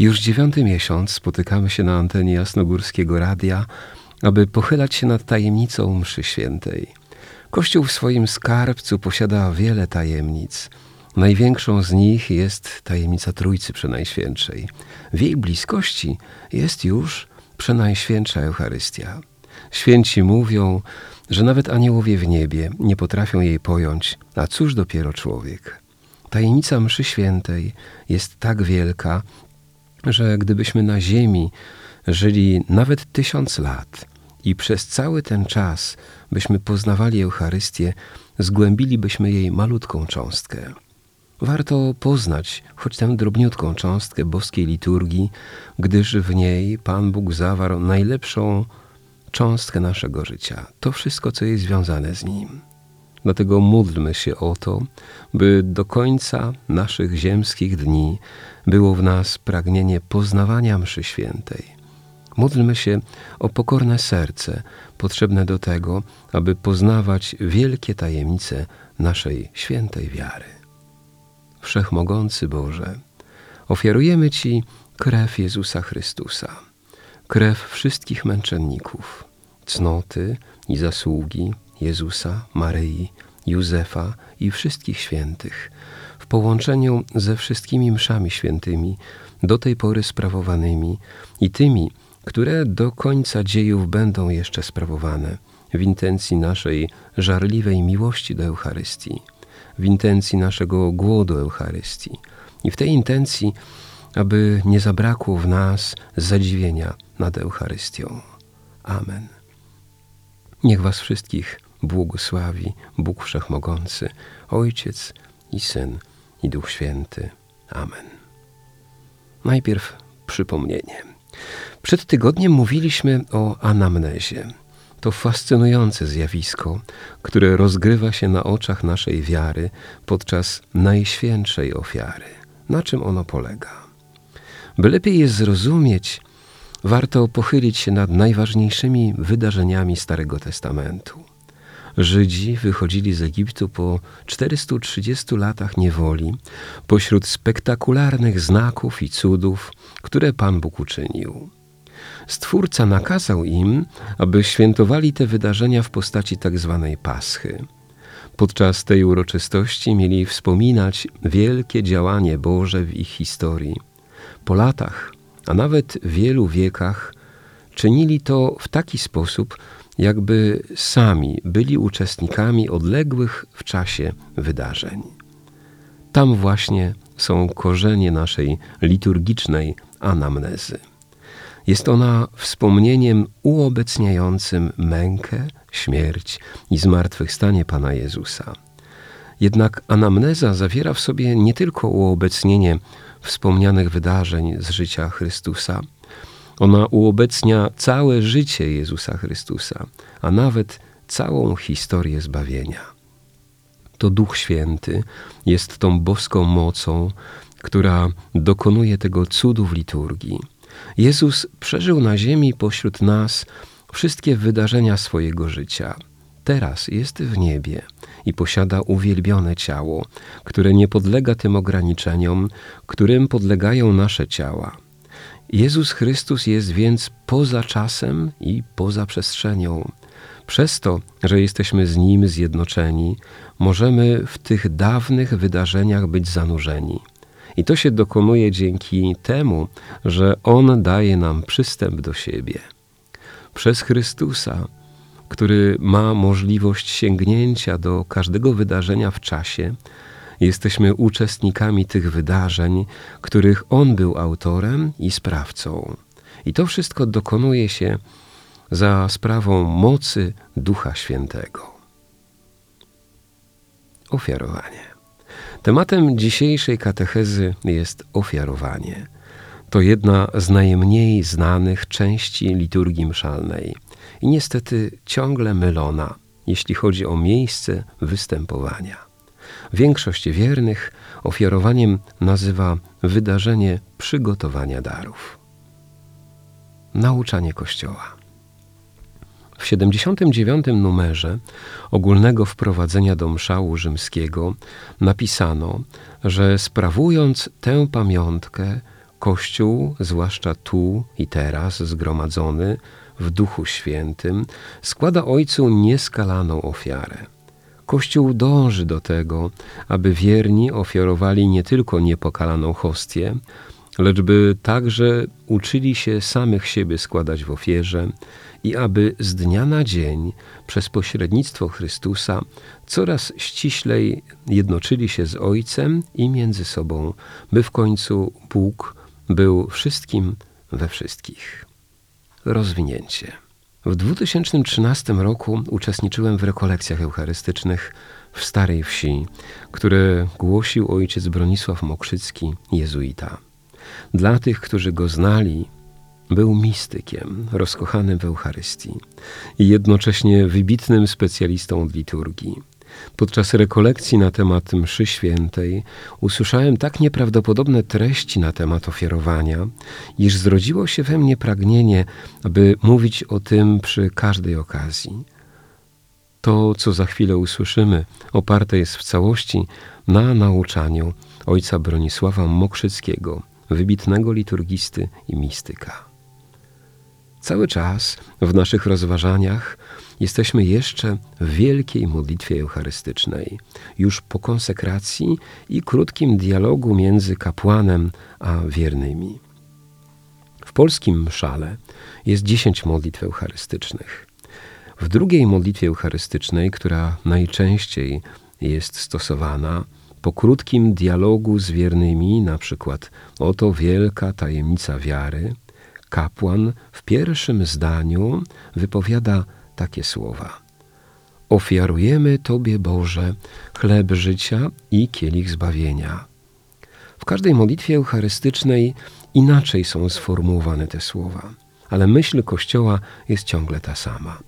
Już dziewiąty miesiąc spotykamy się na antenie Jasnogórskiego Radia, aby pochylać się nad tajemnicą mszy świętej. Kościół w swoim skarbcu posiada wiele tajemnic. Największą z nich jest tajemnica Trójcy Przenajświętszej. W jej bliskości jest już Przenajświętsza Eucharystia. Święci mówią, że nawet aniołowie w niebie nie potrafią jej pojąć, a cóż dopiero człowiek. Tajemnica mszy świętej jest tak wielka, że gdybyśmy na ziemi żyli nawet tysiąc lat i przez cały ten czas byśmy poznawali Eucharystię, zgłębilibyśmy jej malutką cząstkę. Warto poznać choć tę drobniutką cząstkę boskiej liturgii, gdyż w niej Pan Bóg zawarł najlepszą cząstkę naszego życia, to wszystko, co jest związane z Nim. Dlatego módlmy się o to, by do końca naszych ziemskich dni było w nas pragnienie poznawania mszy świętej. Módlmy się o pokorne serce, potrzebne do tego, aby poznawać wielkie tajemnice naszej świętej wiary. Wszechmogący Boże, ofiarujemy Ci krew Jezusa Chrystusa, krew wszystkich męczenników, cnoty i zasługi Jezusa, Maryi, Józefa i wszystkich świętych, w połączeniu ze wszystkimi mszami świętymi, do tej pory sprawowanymi i tymi, które do końca dziejów będą jeszcze sprawowane, w intencji naszej żarliwej miłości do Eucharystii, w intencji naszego głodu Eucharystii i w tej intencji, aby nie zabrakło w nas zadziwienia nad Eucharystią. Amen. Niech Was wszystkich błogosławi Bóg Wszechmogący, Ojciec i Syn i Duch Święty. Amen. Najpierw przypomnienie. Przed tygodniem mówiliśmy o anamnezie. To fascynujące zjawisko, które rozgrywa się na oczach naszej wiary podczas najświętszej ofiary. Na czym ono polega? By lepiej je zrozumieć, warto pochylić się nad najważniejszymi wydarzeniami Starego Testamentu. Żydzi wychodzili z Egiptu po 430 latach niewoli, pośród spektakularnych znaków i cudów, które Pan Bóg uczynił. Stwórca nakazał im, aby świętowali te wydarzenia w postaci tzw. Tak Paschy. Podczas tej uroczystości mieli wspominać wielkie działanie Boże w ich historii. Po latach, a nawet wielu wiekach, czynili to w taki sposób, jakby sami byli uczestnikami odległych w czasie wydarzeń. Tam właśnie są korzenie naszej liturgicznej anamnezy. Jest ona wspomnieniem uobecniającym mękę, śmierć i zmartwychwstanie Pana Jezusa. Jednak anamneza zawiera w sobie nie tylko uobecnienie wspomnianych wydarzeń z życia Chrystusa, ona uobecnia całe życie Jezusa Chrystusa, a nawet całą historię zbawienia. To Duch Święty jest tą boską mocą, która dokonuje tego cudu w liturgii. Jezus przeżył na ziemi pośród nas wszystkie wydarzenia swojego życia. Teraz jest w niebie i posiada uwielbione ciało, które nie podlega tym ograniczeniom, którym podlegają nasze ciała. Jezus Chrystus jest więc poza czasem i poza przestrzenią. Przez to, że jesteśmy z Nim zjednoczeni, możemy w tych dawnych wydarzeniach być zanurzeni. I to się dokonuje dzięki temu, że On daje nam przystęp do siebie. Przez Chrystusa, który ma możliwość sięgnięcia do każdego wydarzenia w czasie, Jesteśmy uczestnikami tych wydarzeń, których On był autorem i sprawcą. I to wszystko dokonuje się za sprawą mocy Ducha Świętego. Ofiarowanie. Tematem dzisiejszej katechezy jest ofiarowanie. To jedna z najmniej znanych części liturgii mszalnej i niestety ciągle mylona, jeśli chodzi o miejsce występowania. Większość wiernych ofiarowaniem nazywa wydarzenie przygotowania darów. Nauczanie Kościoła. W 79 numerze ogólnego wprowadzenia do mszału rzymskiego napisano, że sprawując tę pamiątkę, Kościół, zwłaszcza tu i teraz zgromadzony w Duchu Świętym, składa Ojcu nieskalaną ofiarę. Kościół dąży do tego, aby wierni ofiarowali nie tylko niepokalaną hostię, lecz by także uczyli się samych siebie składać w ofierze i aby z dnia na dzień przez pośrednictwo Chrystusa coraz ściślej jednoczyli się z Ojcem i między sobą, by w końcu Bóg był wszystkim we wszystkich. Rozwinięcie. W 2013 roku uczestniczyłem w rekolekcjach eucharystycznych w Starej Wsi, które głosił ojciec Bronisław Mokrzycki, jezuita. Dla tych, którzy go znali, był mistykiem, rozkochanym w Eucharystii i jednocześnie wybitnym specjalistą od liturgii. Podczas rekolekcji na temat mszy świętej usłyszałem tak nieprawdopodobne treści na temat ofiarowania, iż zrodziło się we mnie pragnienie, aby mówić o tym przy każdej okazji. To, co za chwilę usłyszymy, oparte jest w całości na nauczaniu ojca Bronisława Mokrzyckiego, wybitnego liturgisty i mistyka. Cały czas w naszych rozważaniach jesteśmy jeszcze w wielkiej modlitwie eucharystycznej, już po konsekracji i krótkim dialogu między kapłanem a wiernymi. W polskim mszale jest dziesięć modlitw eucharystycznych. W drugiej modlitwie eucharystycznej, która najczęściej jest stosowana, po krótkim dialogu z wiernymi, na przykład oto wielka tajemnica wiary, kapłan w pierwszym zdaniu wypowiada takie słowa: Ofiarujemy Tobie, Boże, chleb życia i kielich zbawienia. W każdej modlitwie eucharystycznej inaczej są sformułowane te słowa, ale myśl Kościoła jest ciągle ta sama.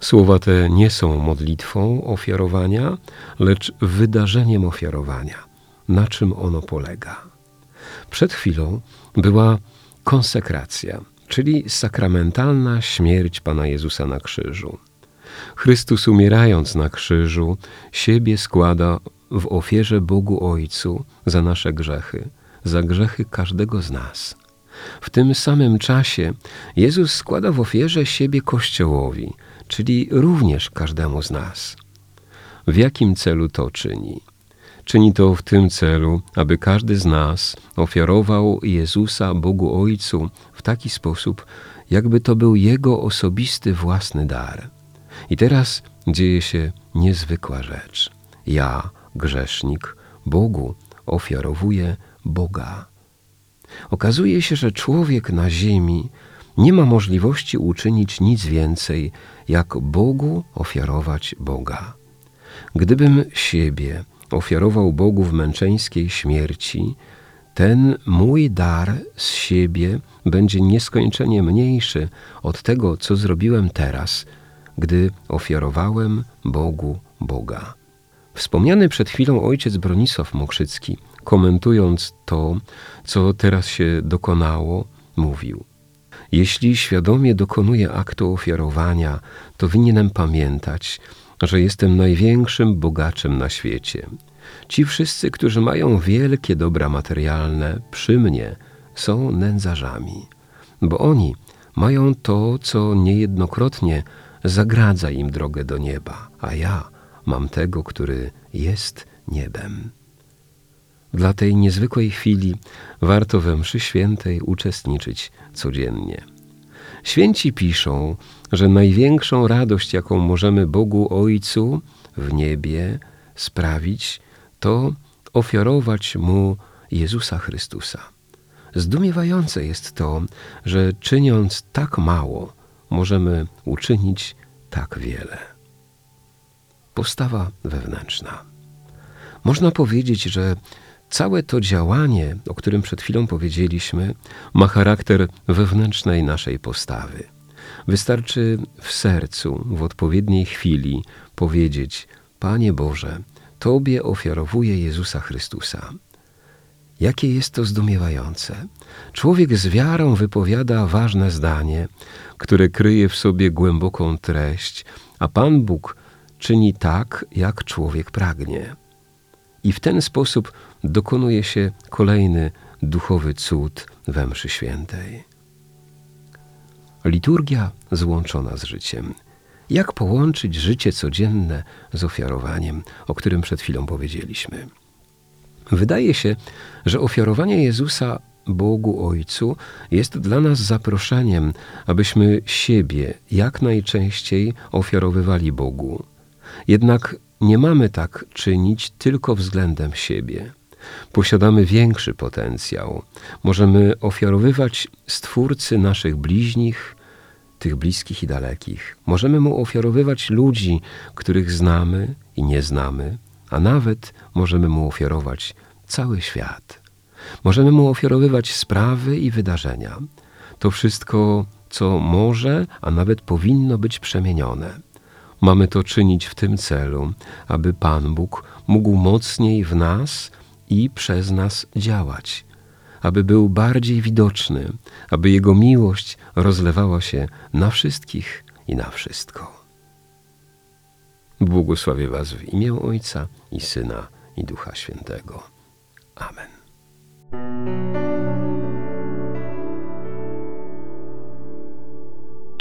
Słowa te nie są modlitwą ofiarowania, lecz wydarzeniem ofiarowania. Na czym ono polega? Przed chwilą była konsekracja, czyli sakramentalna śmierć Pana Jezusa na krzyżu. Chrystus umierając na krzyżu, siebie składa w ofierze Bogu Ojcu za nasze grzechy, za grzechy każdego z nas. W tym samym czasie Jezus składa w ofierze siebie Kościołowi, czyli również każdemu z nas. W jakim celu to czyni? Czyni to w tym celu, aby każdy z nas ofiarował Jezusa Bogu Ojcu w taki sposób, jakby to był Jego osobisty własny dar. I teraz dzieje się niezwykła rzecz. Ja, grzesznik, Bogu ofiarowuję Boga. Okazuje się, że człowiek na ziemi nie ma możliwości uczynić nic więcej, jak Bogu ofiarować Boga. Gdybym siebie ofiarował Bogu w męczeńskiej śmierci, ten mój dar z siebie będzie nieskończenie mniejszy od tego, co zrobiłem teraz, gdy ofiarowałem Bogu Boga. Wspomniany przed chwilą ojciec Bronisław Mokrzycki, komentując to, co teraz się dokonało, mówił: Jeśli świadomie dokonuję aktu ofiarowania, to winienem pamiętać, że jestem największym bogaczem na świecie. Ci wszyscy, którzy mają wielkie dobra materialne, przy mnie są nędzarzami, bo oni mają to, co niejednokrotnie zagradza im drogę do nieba, a ja mam tego, który jest niebem. Dla tej niezwykłej chwili warto we mszy świętej uczestniczyć codziennie. Święci piszą, że największą radość, jaką możemy Bogu Ojcu w niebie sprawić, to ofiarować Mu Jezusa Chrystusa. Zdumiewające jest to, że czyniąc tak mało, możemy uczynić tak wiele. Postawa wewnętrzna. Można powiedzieć, że całe to działanie, o którym przed chwilą powiedzieliśmy, ma charakter wewnętrznej naszej postawy. Wystarczy w sercu, w odpowiedniej chwili powiedzieć: Panie Boże, Tobie ofiarowuję Jezusa Chrystusa. Jakie jest to zdumiewające. Człowiek z wiarą wypowiada ważne zdanie, które kryje w sobie głęboką treść, a Pan Bóg czyni tak, jak człowiek pragnie. I w ten sposób dokonuje się kolejny duchowy cud we mszy świętej. Liturgia złączona z życiem. Jak połączyć życie codzienne z ofiarowaniem, o którym przed chwilą powiedzieliśmy? Wydaje się, że ofiarowanie Jezusa Bogu Ojcu jest dla nas zaproszeniem, abyśmy siebie jak najczęściej ofiarowywali Bogu. Jednak nie mamy tak czynić tylko względem siebie. Posiadamy większy potencjał. Możemy ofiarowywać Stwórcy naszych bliźnich, tych bliskich i dalekich. Możemy Mu ofiarowywać ludzi, których znamy i nie znamy, a nawet możemy Mu ofiarować cały świat. Możemy Mu ofiarowywać sprawy i wydarzenia. To wszystko, co może, a nawet powinno być przemienione. Mamy to czynić w tym celu, aby Pan Bóg mógł mocniej w nas i przez nas działać, aby był bardziej widoczny, aby Jego miłość rozlewała się na wszystkich i na wszystko. Błogosławię Was w imię Ojca i Syna i Ducha Świętego. Amen.